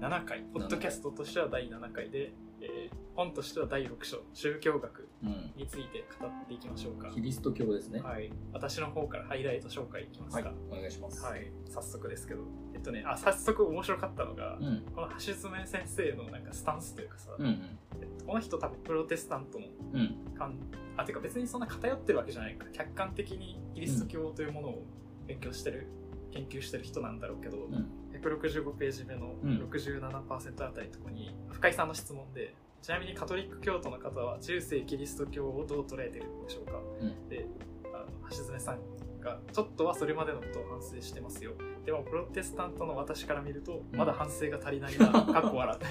7回ポッドキャストとしては第7回で、えー本としては第6章宗教学うん。について語っていきましょうかキリスト教ですね。はい私の方からハイライト紹介いきますはいか。お願いします。はい、早速ですけどえっとねあ早速面白かったのが、うん。この橋爪先生のなんかスタンスというかさ、うんうん。えっとこの人多分プロテスタントのうん。感あてか別にそんな偏ってるわけじゃないから客観的にキリスト教というものを勉強してる、研究してる人なんだろうけど、うん。165ページ目の67%あたりのとこに深井さんの質問でちなみにカトリック教徒の方は中世キリスト教をどう捉えてるんでしょうか、うんであの橋爪さんがちょっとはそれまでのことを反省してますよでもプロテスタントの私から見るとまだ反省が足りないな、かっこ笑って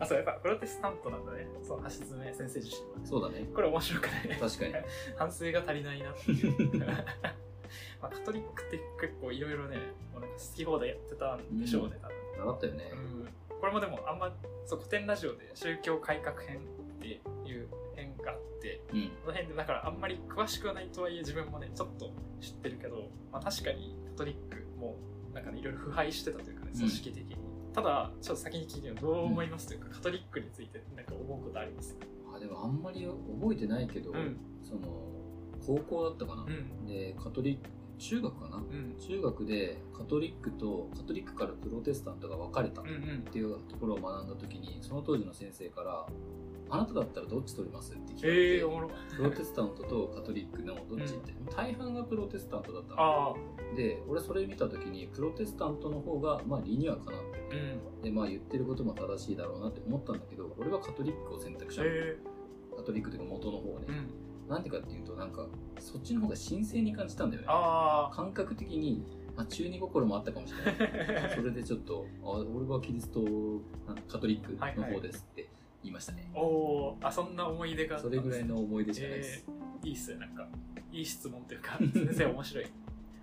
あそうやっぱプロテスタントなんだねそう橋爪先生自身はそうだね。これ面白くない確かに。反省が足りないなっていうまあカトリックって結構いろいろねもうなんか好き放題やってたんでしょうね、多分習ったよね。うん。これもでもあんまそう古典ラジオで宗教改革編っていう編があってうん。この辺でだからあんまり詳しくはないとはいえ自分もねちょっと知ってるけど、まあ、確かにカトリックもなんかねいろいろ腐敗してたというかねうん。組織的に、ただちょっと先に聞いてよどう思います？というか、カトリックについてなんか思うことあります？あ、でもあんまり覚えてないけど、うん。その、高校だったかな。うん。で、カトリック、中学かな。うん。中学でカトリックと、カトリックからプロテスタントが分かれたっうんうん。ていうところを学んだ時に、その当時の先生から、あなただったらどっち取ります？って聞かれて、ええー、プロテスタントとカトリックのどっち？って、大半がプロテスタントだったの。で、俺それ見た時に、プロテスタントの方が、まあ理にはかなって。る。うん。で、まあ言ってることも正しいだろうなって思ったんだけど、俺はカトリックを選択したの。えカトリックというか元の方をね。ー、。うんなんでかっていうと、なんか、そっちの方が神聖に感じたんだよね。あ感覚的に、まあ、中二心もあったかもしれない。あ それでちょっと、あ俺はキリスト、カトリックの方ですって言いましたね。おおあそんな思い出がそれぐらいの思い出しかないです。えーいいっすねなんかいい質問というか 先生面白い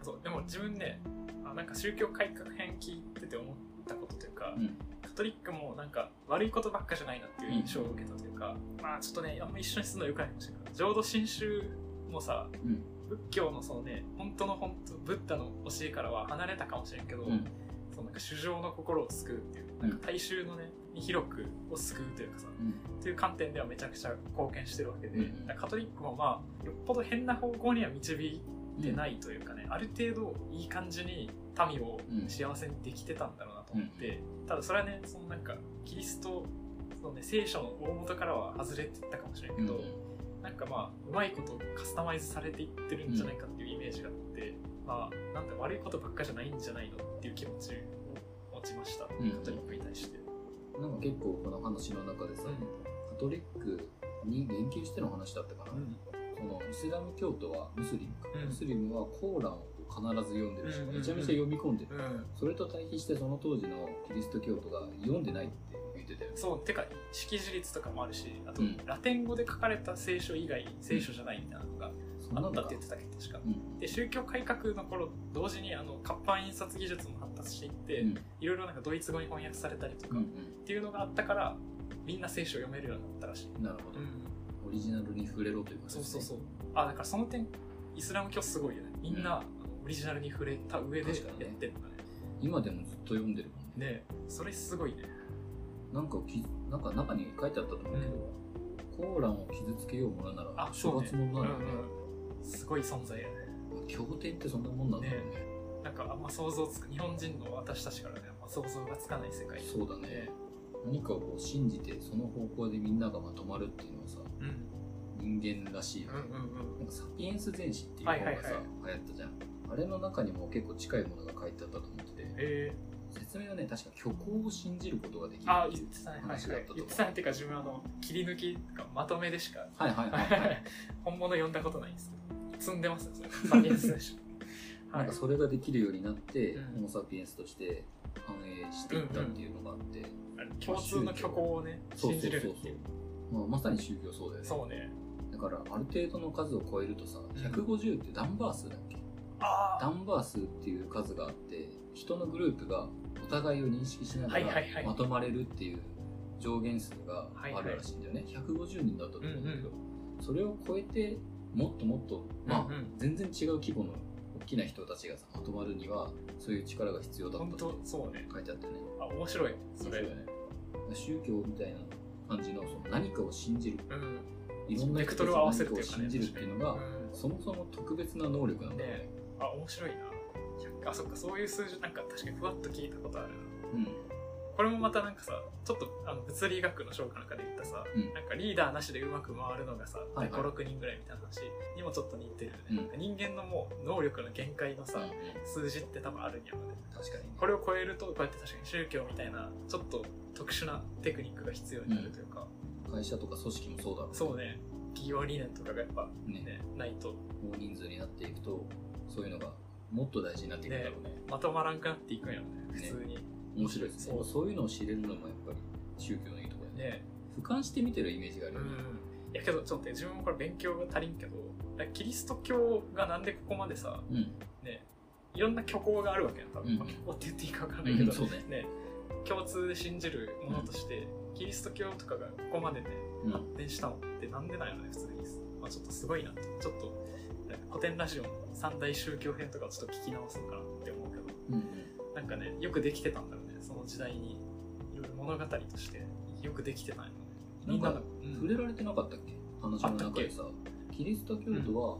そうでも自分ねあなんか宗教改革編聞いてて思ったことというか、うんカトリックもなんか悪いことばっかじゃないなっていう印象を受けたというか、まあちょっとねあんま一緒にするのはよくないかもしれない浄土真宗もさうん。仏教のそのね本当の本当ブッダの教えからは離れたかもしれんけど、うん。そのなんか衆生の心を救うっていうなんか大衆のねに広くを救うというかさうん。っていう観点ではめちゃくちゃ貢献してるわけで、カトリックもまあよっぽど変な方向には導いてないというかね、ある程度いい感じに民をうん幸せにできてたんだろうなと思って、ただそれはねそのなんかキリストその、ね、聖書の大元からは外れてったかもしれんけうん。ど、なんかまあうまいことカスタマイズされていってるんじゃないかっていうイメージがあって、まあなんだ悪いことばっかじゃないんじゃないのっていう気持ちを持ちました、うんカトリックに対して。なんか結構この話の中でさ、カトリックに言及しての話だったかな。うんそのイスラム教徒はムスリムか、うんムスリムはコーランを必ず読んでるし、うんうんうん。めちゃめちゃ読み込んでる、うん。それと対比してその当時のキリスト教徒が読んでないって言ってたよね。そうてか識字率とかもあるしあと、うん。ラテン語で書かれた聖書以外聖書じゃないみたいなのがそんなんだあったって言ってたけど確か。うん。で宗教改革の頃同時にあの活版印刷技術も発達していって、うん。いろいろなんかドイツ語に翻訳されたりとか、うんっていうのがあったからみんな聖書を読めるようになったらしい、うんなるほど、うん、オリジナルに触れろということですね。そうそうそう。あだからその点イスラム教すごいよね。みんな、あのオリジナルに触れた上でやってんだね。今でもずっと読んでるもんね。ねそれすごいね。なんかきなんか中に書いてあったと思うけど、コーランを傷つけようものならあ処罰ものならね、うんうん、すごい存在やね。経典ってそんなもんなんだろうね。なんかあんま想像つく日本人の私たちからねあんま想像がつかない世界。そうだね。何かをこう信じてその方向でみんながまとまるっていうのはさうん。人間らしいよね、うんうんうん。なんかサピエンス全史っていう本がさ、はいはいはい。流行ったじゃんあれの中にも結構近いものが書いてあったと思っててえ説明はね確か虚構を信じることができるっていう話があったと思うはい。言ってたねっていうか自分あの切り抜きとかまとめでしかはいはいはいはい。本物読んだことないんですけど積んでますねそれ。サピエンスでしょ。なんかそれができるようになって、うん。ホモ・サピエンスとして反映していったっていうのがあって、あの共通の虚構をね信じるっていう。まあ、まさに宗教そうだよね。そうね。だからある程度の数を超えるとさん。150ってダンバー数だっけ、あダンバー数っていう数があって人のグループがお互いを認識しながらまとまれるっていう上限数があるらしいんだよね、150人だったと思うんだけど、それを超えてもっともっとまあ、うんうん。全然違う規模の大きな人たちがさまとまるにはそういう力が必要だった本って当そうね。書いてあったね。あ面白い。それ。面白いよね。宗教みたいな感じのその何かを信じる。うん。いろんな人たちが何かを信じるっていうのが、うん。そもそも特別な能力なんだよね。ねあ面白いな。100あそっか。そういう数字なんか確かにふわっと聞いたことあるな。うん。これもまたなんかさちょっとあの物理学の章かなんかで言ったさ、うん。なんかリーダーなしでうまく回るのがさ、はいはい。56人ぐらいみたいな話にもちょっと似てるよね、うん。なんか人間のもう能力の限界のさ、数字って多分あるんやろね。確かにね。これを超えるとこうやって確かに宗教みたいなちょっと特殊なテクニックが必要になるというか、会社とか組織もそうだろうそうね。企業理念とかがやっぱねね。ないと。大人数になっていくとそういうのがもっと大事になっていくんだろうね。まとまらんくなっていくんやろね普通に。面白いですね。そう。そういうのを知れるのもやっぱり宗教のいいところだよね。ね。俯瞰して見てるイメージがあるよね、うん。いやけどちょっと自分もこれ勉強が足りんけどキリスト教がなんでここまでさうん。ねいろんな虚構があるわけやん多分、うん。まあ虚構って言っていいか分かんないけど、うんね。ね共通で信じるものとして、キリスト教とかがここまでねうん。発展したのってなんでなんやろね普通に、まあ、ちょっとすごいなちょっと古典ラジオの三大宗教編とかをちょっと聞き直そうかなって思うけど。うんなんかねよくできてたんだろうねその時代に。いろいろ物語としてよくできてたんやろね。みんなのなんかうん。触れられてなかったっけ？話の中でさ。キリスト教徒は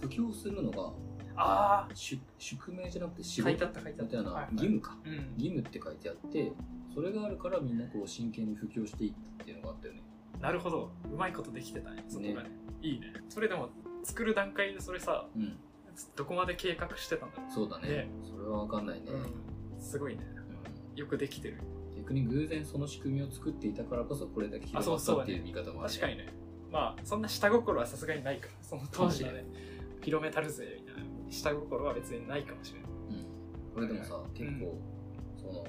布教するのがああ宿宿命じゃなくて仕事あった書いなった。たはいはい。義務か。うん。義務って書いてあってそれがあるからみんなこう真剣に布教していったっていうのがあったよね。なるほど。うまいことできてたねそこがね。いいね。それでも作る段階でそれさうん。どこまで計画してたんだろそうだね。ね。それは分かんないね、う、うん、すごいね。うん。よくできてる。逆に偶然その仕組みを作っていたからこそこれだけ広あそうそうまったっていう見方もある確かにね。まあそんな下心はさすがにないか。らその当時はね。広めたるぜみたいな。下心は別にないかもしれない。うん、これでもさ結構、その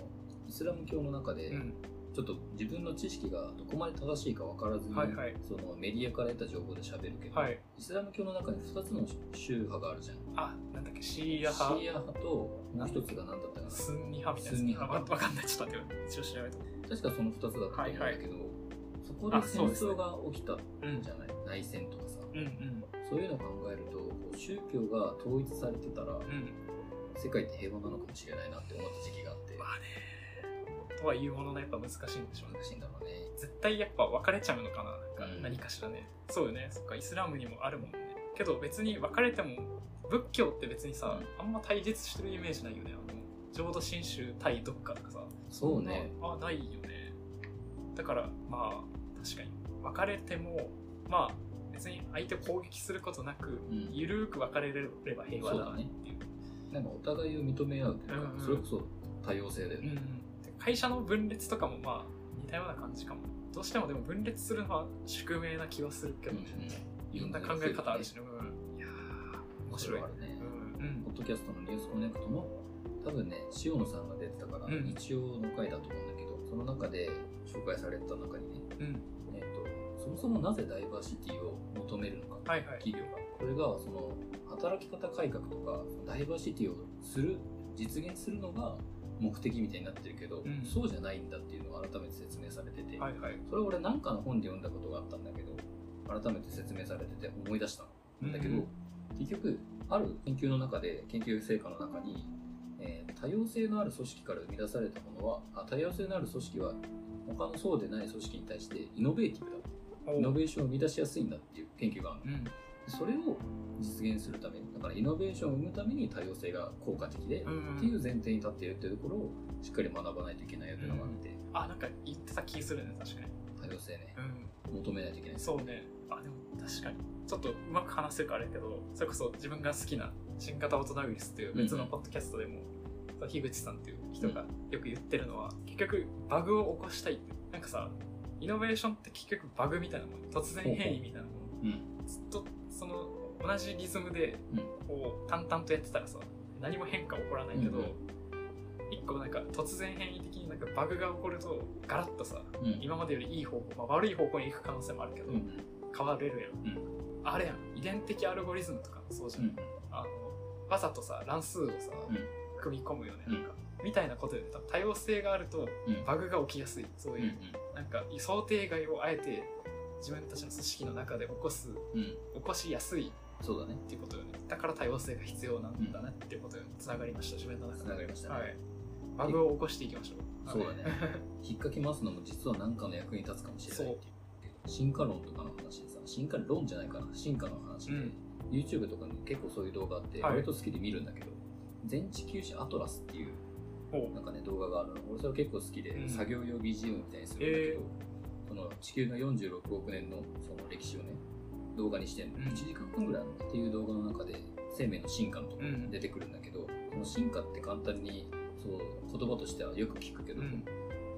イスラム教の中で、うんちょっと自分の知識がどこまで正しいか分からずに、はいはい。そのメディアから得た情報で喋るけど、はい。イスラム教の中に2つの宗派があるじゃん。あなんだっけ？シーアシ派ーア派ともう一つが何だったかな？スンニ派みたいな。スンニ派。あわわかんない。ちょっと待って。一応調べた確かその2つだったと思うんだけど、はいはい。そこで戦争が起きたうんじゃない、内戦とかさ。うんうん。そういうのを考えると宗教が統一されてたら、うん。世界って平和なのかもしれないなって思った時期があって。まあねとはいうもののやっぱ難しいんでしょうね。難しいんだろうね。絶対やっぱ分かれちゃうのかななんかうん。何かしらね、そうよね。そっかイスラムにもあるもんね。けど別に分かれても仏教って別にさ、あんま対立してるイメージないよね。あの浄土真宗対どっかとかさ。そうね。あないよね。だからまあ確かに。分かれてもまあ別に相手を攻撃することなく、うん。ゆるーく分かれれれば平和だなっていう。なんかお互いを認め合うというか、うんうんそれこそ多様性だよね、うん会社の分裂とかもまあ似たような感じかも。どうしてもでも分裂するのは宿命な気はするけど、いろんな考え方あるしね、うん、いやー面白い。ね。うん。うん。ポッドキャストのニュースコネクトも多分ね塩野さんが出てたから、うん。日曜の回だと思うんだけどその中で紹介された中にね、うん。えー、とそもそもなぜダイバーシティを求めるのかはいはい。企業が。これがその働き方改革とかダイバーシティをする実現するのが目的みたいになってるけど、うん。そうじゃないんだっていうのを改めて説明されてて、はいはい。それ俺なんかの本で読んだことがあったんだけど改めて説明されてて思い出したん。だけど、うん結局ある研究の中で研究成果の中に、えー多様性のある組織から生み出されたものはあ多様性のある組織は他のそうでない組織に対してイノベーティブだ。おイノベーションを生み出しやすいんだっていう研究があるの。うん。それを実現するためからイノベーションを生むために多様性が効果的で、うん。っていう前提に立っているっていうところをしっかり学ばないといけないよっていうのがあって、あなんか言ってた気するね確かに。多様性ね。うん。求めないといけない。そうね。あでも確かに。ちょっとうまく話せるかあれやけどそれこそ自分が好きな新型オトナウイルスっていう別のポッドキャストでも、樋口さんっていう人がよく言ってるのは、結局バグを起こしたいって。なんかさイノベーションって結局バグみたいなもん。突然変異みたいなもん。うん。ずっとその同じリズムでうん。こう淡々とやってたらさ何も変化起こらないけど、うん一個なんか突然変異的になんかバグが起こるとガラッとさうん。今までよりいい方向、まあ、悪い方向に行く可能性もあるけど、うん。変われるやん、うん。あれやん。遺伝的アルゴリズムとかもそうじゃん、うん。あのわざとさ乱数をさ、うん。組み込むよねうん。なんか、みたいなことで多様性があるとうん。バグが起きやすい。そういう、うん。なんか想定外をあえて自分たちの組織の中で起こすうん。起こしやすいそうだね。っていうことよね。だから多様性が必要なんだねっていうことにつながりました自分の中で。つながりましたね。はい、バグを起こしていきましょう。そうだね。引っかき回すのも実は何かの役に立つかもしれないっていう。進化論とかの話でさ進化論じゃないかな。進化の話で、うん。YouTube とかに結構そういう動画あってはい。割と好きで見るんだけど、全地球史アトラスっていうなんかね動画があるの。俺それ結構好きで、うん。作業用 BGM みたいにするんだけど、えその地球の46億年のその歴史をね動画にしてんの、うん。1時間半ぐらいっていう動画の中で生命の進化のところ出てくるんだけど、その進化って簡単にそう言葉としてはよく聞くけど、うん。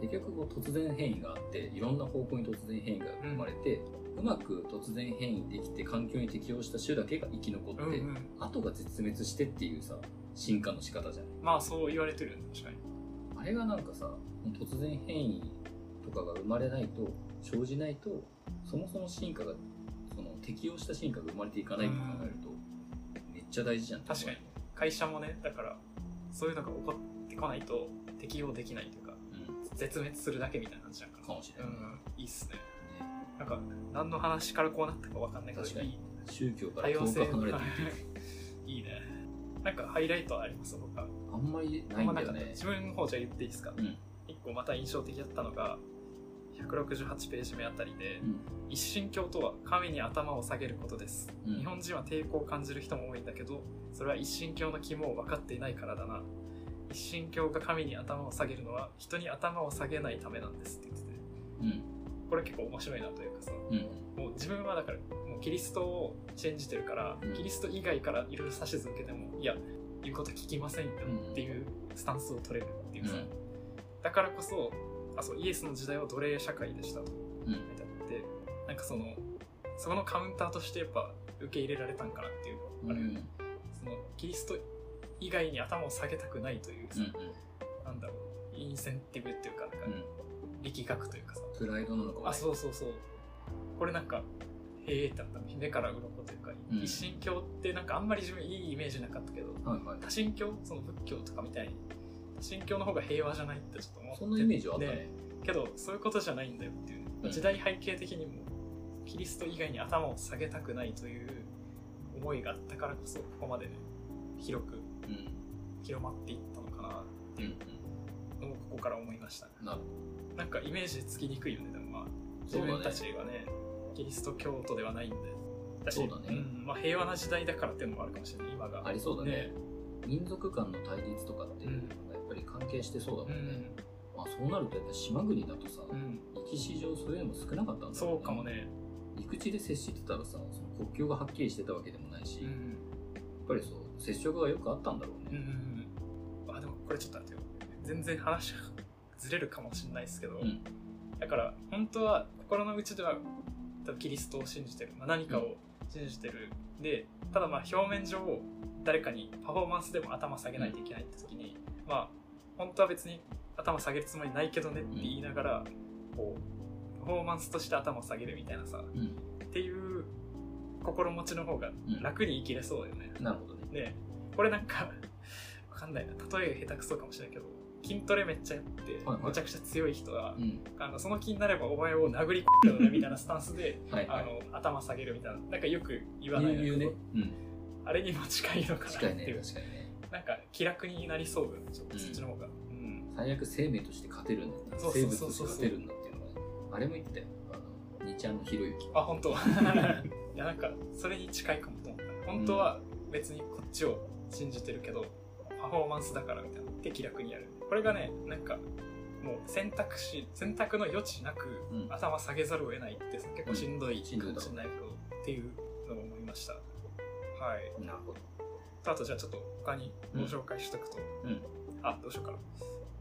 結局こう突然変異があっていろんな方向に突然変異が生まれて、うまく突然変異できて環境に適応した種だけが生き残って、うんうん。後が絶滅してっていうさ進化の仕方じゃないまあそう言われてるよね確かに。あれがなんかさ突然変異とかが生まれないと生じないとそもそも進化が適応した進化が生まれていかないって考えると、めっちゃ大事じゃん。確かに。会社もねだからそういうのが起こってこないと適用できないというかうん。絶滅するだけみたいな感じなんかなかもしれない、うん。いいっすね。ね。なんか何の話からこうなったかわかんないけど確かに。いい。宗教から遠く離れていい。いね。なんかハイライトあります？僕は。あんまりあないんだよね。自分の方じゃ言っていいですか？うん。一個また印象的だったのが168ページ目あたりでうん。一神教とは神に頭を下げることです、うん。日本人は抵抗を感じる人も多いんだけどそれは一神教の肝を分かっていないからだな。一神教が神に頭を下げるのは人に頭を下げないためなんですって言ってて。うん。これ結構面白いなというかさうん。もう自分はだからもうキリストを信じてるから、うん。キリスト以外からいろいろ指図受けてもいや言うこと聞きませんよっていうスタンスを取れるっていうさ、うん。だからこそあそうイエスの時代は奴隷社会でした。とうん。書いてあってなんかそのそこのカウンターとしてやっぱ受け入れられたんかなっていうのがある。よね、そのキリスト以外に頭を下げたくないというさ、なんだろうインセンティブっていうかなんかうん。うん力学というかさ、プライドなのかあそうそうそう。これなんかへえってあった目から鱗というか、うん。一神教ってなんかあんまり自分いいイメージなかったけどはいはい。多神教その仏教とかみたいに多神教の方が平和じゃないってちょっと思ってそんなイメージはあったね。けどそういうことじゃないんだよっていうね、うん。時代背景的にもキリスト以外に頭を下げたくないという思いがあったからこそここまでね広くうん。広まっていったのかなうんうん。のをここから思いましたなるなんかイメージつきにくいよねでもまあ自分たちはねキリスト教徒ではないんで。だしそうだね。んまあ、平和な時代だからっていうのもあるかもしれない。今が。ありそうだね。民族間の対立とかって、関係してそうだもうん。ね、まあ、そうなるとやっぱ島国だとさ、うん。歴史上そういうのも少なかったんだろそうかもね。陸地で接してたらさその国境がはっきりしてたわけでもないし、やっうんぱりそう接触がよくあったんだろううんうね、んうん。あでもこれちょっと待ってよ。全然話がずれるかもしれないですけど、うん。だから本当は心の内では多分キリストを信じてる、まあ、何かを信じてる。でただまあ表面上誰かにパフォーマンスでも頭下げないといけないって時に、まあ本当は別に頭下げるつもりないけどねって言いながら、こうパフォーマンスとして頭を下げるみたいなさ。うん。っていう心持ちの方が楽に生きれそうだよね、なるほどね。でこれなんかわかんないな。例え下手くそかもしれないけど筋トレめっちゃやって、はいはい。めちゃくちゃ強い人は、うん。あのその気になればお前を殴り込むよねみたいなスタンスで はいはい。あの頭下げるみたいな。なんかよく言わない言う言うね、うん、あれにも近いのかなって近いう、ねなんか気楽になりそうだちょっとそっちの方が、うん。最悪生命として勝てるんだったらそう生物として勝てるんだっていうのがねあれも言ってたよ。あの日ちゃんのひろゆきあ本当？いやなんかそれに近いかもと思った。本当は別にこっちを信じてるけど、パフォーマンスだからみたいなで気楽にやる。これがねなんかもう選択肢選択の余地なくうん。頭下げざるを得ないってさ結構しんどいしんどいだろうかもしれないけど、っていうのを思いました。はい。なるほどあとじゃあちょっと他にご紹介しとくと、うん。あどうしようか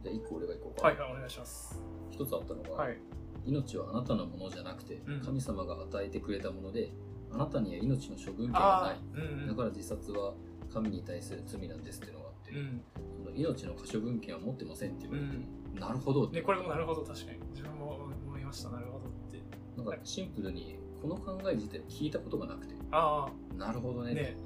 じゃあ一個俺がいこうか、はいはいお願いします。一つあったのが、はい。命はあなたのものじゃなくて、うん。神様が与えてくれたものであなたには命の処分権がない。うんだから自殺は神に対する罪なんですっていうのがあって、うん。その命の可処分権は持ってませんって言われて、うん。なるほどって。ねこれもなるほど確かに。自分も思いましたなるほどって。なんかシンプルにこの考え自体聞いたことがなくて。あなるほどねあね。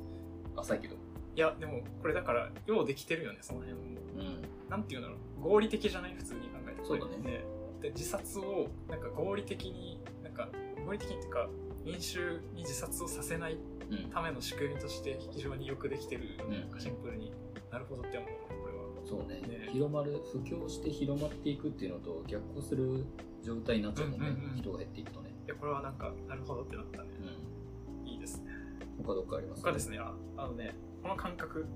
浅いけどいやでもこれだからようできてるよねその辺も。うん。なんていうんだろう。合理的じゃない普通に考えて。そうだね。で自殺をなんか合理的になんか合理的にっていうか民衆に自殺をさせないための仕組みとして非常によくできてる、うんなん。かシンプルになるほどって思うねこれは。そうね。ね。広まる布教して広まっていくっていうのと逆行する状態になっちゃうもんね、うんうんうん。人が減っていくとね、いやこれはなんかなるほどってなったね。うん、いいですね。他どっかあります？他ですね。ああのねこの感覚、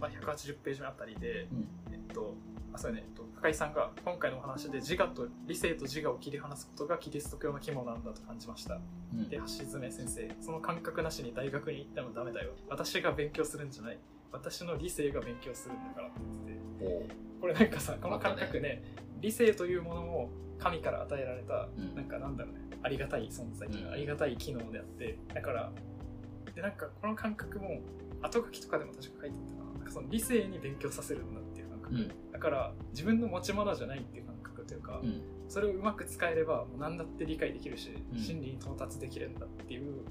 まあ、180ページ目あたりでうん。えっとあそうやね、えっと、深井さんが今回のお話で自我と理性と自我を切り離すことがキリスト教の肝なんだと感じました。うん。で橋爪先生その感覚なしに大学に行ってもダメだよ。私が勉強するんじゃない。私の理性が勉強するんだからって言ってて。これなんかさこの感覚ね理性というものも神から与えられた、うん。なんかなんだろうね。ありがたい存在とか、うん。ありがたい機能であって。だからでなんかこの感覚も後書きとかでも確か書いてたかな。なんかその理性に勉強させるんだっていう感覚、うん。だから自分の持ち物じゃないっていう感覚。というか、うん。それをうまく使えればもう何だって理解できるし、うん。真理に到達できるんだっていう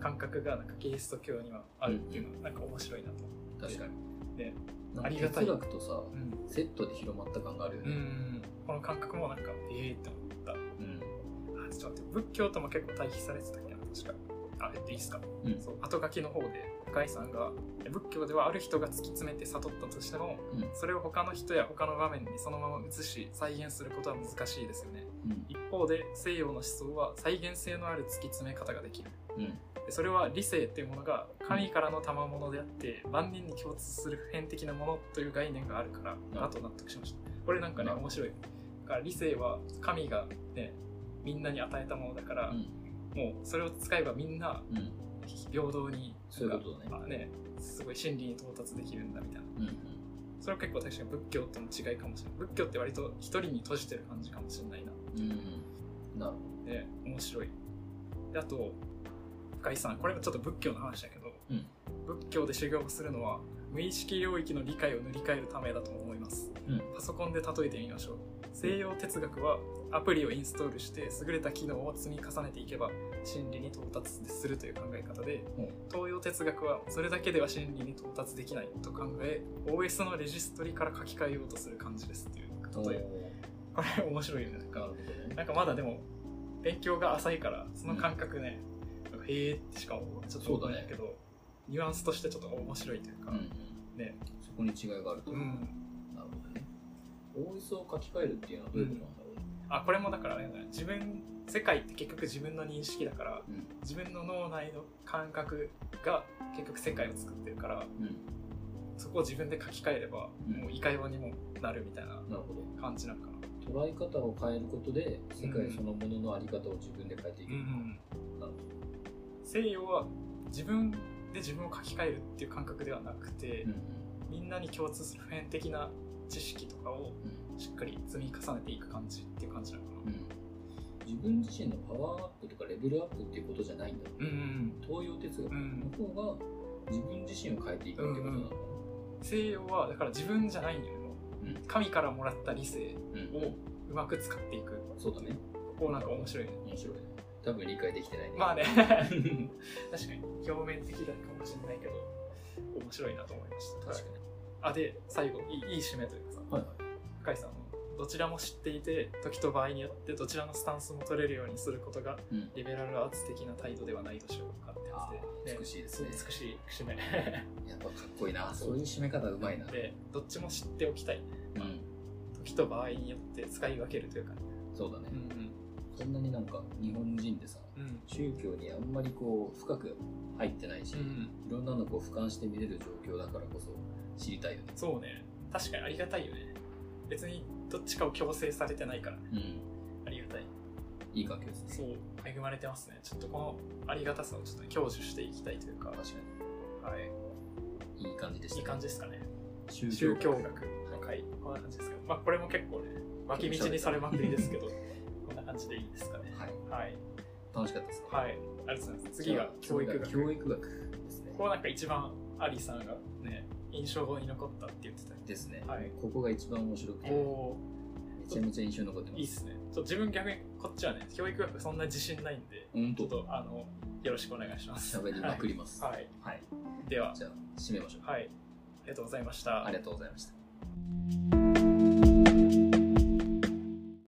感覚がなんかキリスト教にはあるっていうのはなんか面白いなと思って、確かに。ねありがたい。哲学とさうん。セットで広まった感があるようねん。この感覚もなんかええって思った。うん。あちょっと待って仏教とも結構対比されてたっけな確か。あえっといいっすか。うん。そう後書きの方で深井さんが仏教ではある人が突き詰めて悟ったとしてもうん。それを他の人や他の場面にそのまま移し再現することは難しいですよね。うん。一方で西洋の思想は再現性のある突き詰め方ができる。うん。でそれは理性っていうものが神からの賜物であって万人に共通する普遍的なものという概念があるからだと納得しました。これなんかね面白い。だから理性は神がねみんなに与えたものだから、うん。もうそれを使えばみんなうん平等にそういうことだね。あねすごい真理に到達できるんだみたいな。うんそれは結構確かに仏教との違いかもしれない。仏教って割と一人に閉じてる感じかもしれないな。うん。うんなるほね面白い。であと深井さんこれもちょっと仏教の話だけど、うん。仏教で修行をするのは無意識領域の理解を塗り替えるためだと思います。うん。パソコンで例えてみましょう。西洋哲学はアプリをインストールして優れた機能を積み重ねていけば真理に到達するという考え方でうん。東洋哲学はそれだけでは真理に到達できないと考え OS のレジストリから書き換えようとする感じですっていう。ど例えこれ面白いよね。なんかなんかまだでも勉強が浅いからその感覚ね、なんかへえってしかちょっと思わないけど、ニュアンスとしてちょっと面白いというか、うんうん。ね。そこに違いがあるとうん。なるほどね。OS を書き換えるっていうのはどういうことなんだろうね。あこれもだからね。自分世界って結局自分の認識だからうん。自分の脳内の感覚が結局世界を作ってるからうん。そこを自分で書き換えれば、うん。もういかようにもなるみたいな感じなのかな。捉え方を変えることで世界そのもののあり方を自分で変えていく、なる西洋は自分で自分を書き換えるっていう感覚ではなくて、ほどみんなに共通する普遍的な知識とかをうんうん。しっかり積み重ねていく感じっていう感じなのかな。うん自分自身のパワーアップとかレベルアップっていうことじゃないんだろううん東洋哲学うんの方が自分自身を変えていくってことなのか西洋はだから自分じゃないんだけど、うん。神からもらった理性をうまく使っていく。そうだね。こうなんか面白いね。面白い多分理解できてないね。まあね。確かに。表面的だかもしれないけど面白いなと思いました。確かに。あで最後いいいい締めというかさ。はいはい。深井さんのどちらも知っていて時と場合によってどちらのスタンスも取れるようにすることがうん。リベラルアーツ的な態度ではないでしょうかってやあつで、ー美しいですね。美しい。締め やっぱかっこいいな。そう。いう締め方うまいな。でどっちも知っておきたい。うん。時と場合によって使い分けるというか。そうだね。うんそん。なになんか日本人でさうん。宗教にあんまりこう深く入ってないし、うん。いろんなのこう俯瞰して見れる状況だからこそ知りたいよね。そうね。確かにありがたいよね。別にどっちかを強制されてないからうん。ありがたい。いい環境ですね。そう恵まれてますね。ちょっとこのありがたさをちょっとね享受していきたいというか。確かはい。にいい感じでした、いい感じですかね。宗宗教学。学の回こんな感じですけどまあこれも結構ね脇道にされまくりですけどこんな感じでいいですかね。はい。はい。楽しかったですねはい。ありがとうございます。次が教育学。教育学。ですね。ここなんか一番アリさんがね印象に残ったって言ってたですね、はい。ここが一番面白くてめちゃめちゃ印象に残ってます。いいっすね。ちょ自分逆にこっちはね教育学そんな自信ないんで本ちょっ当とあのよろしくお願いします。喋りまくります。はい、はい。はい、では。じゃあ締めましょう。はい。ありがとうございました。ありがとうございました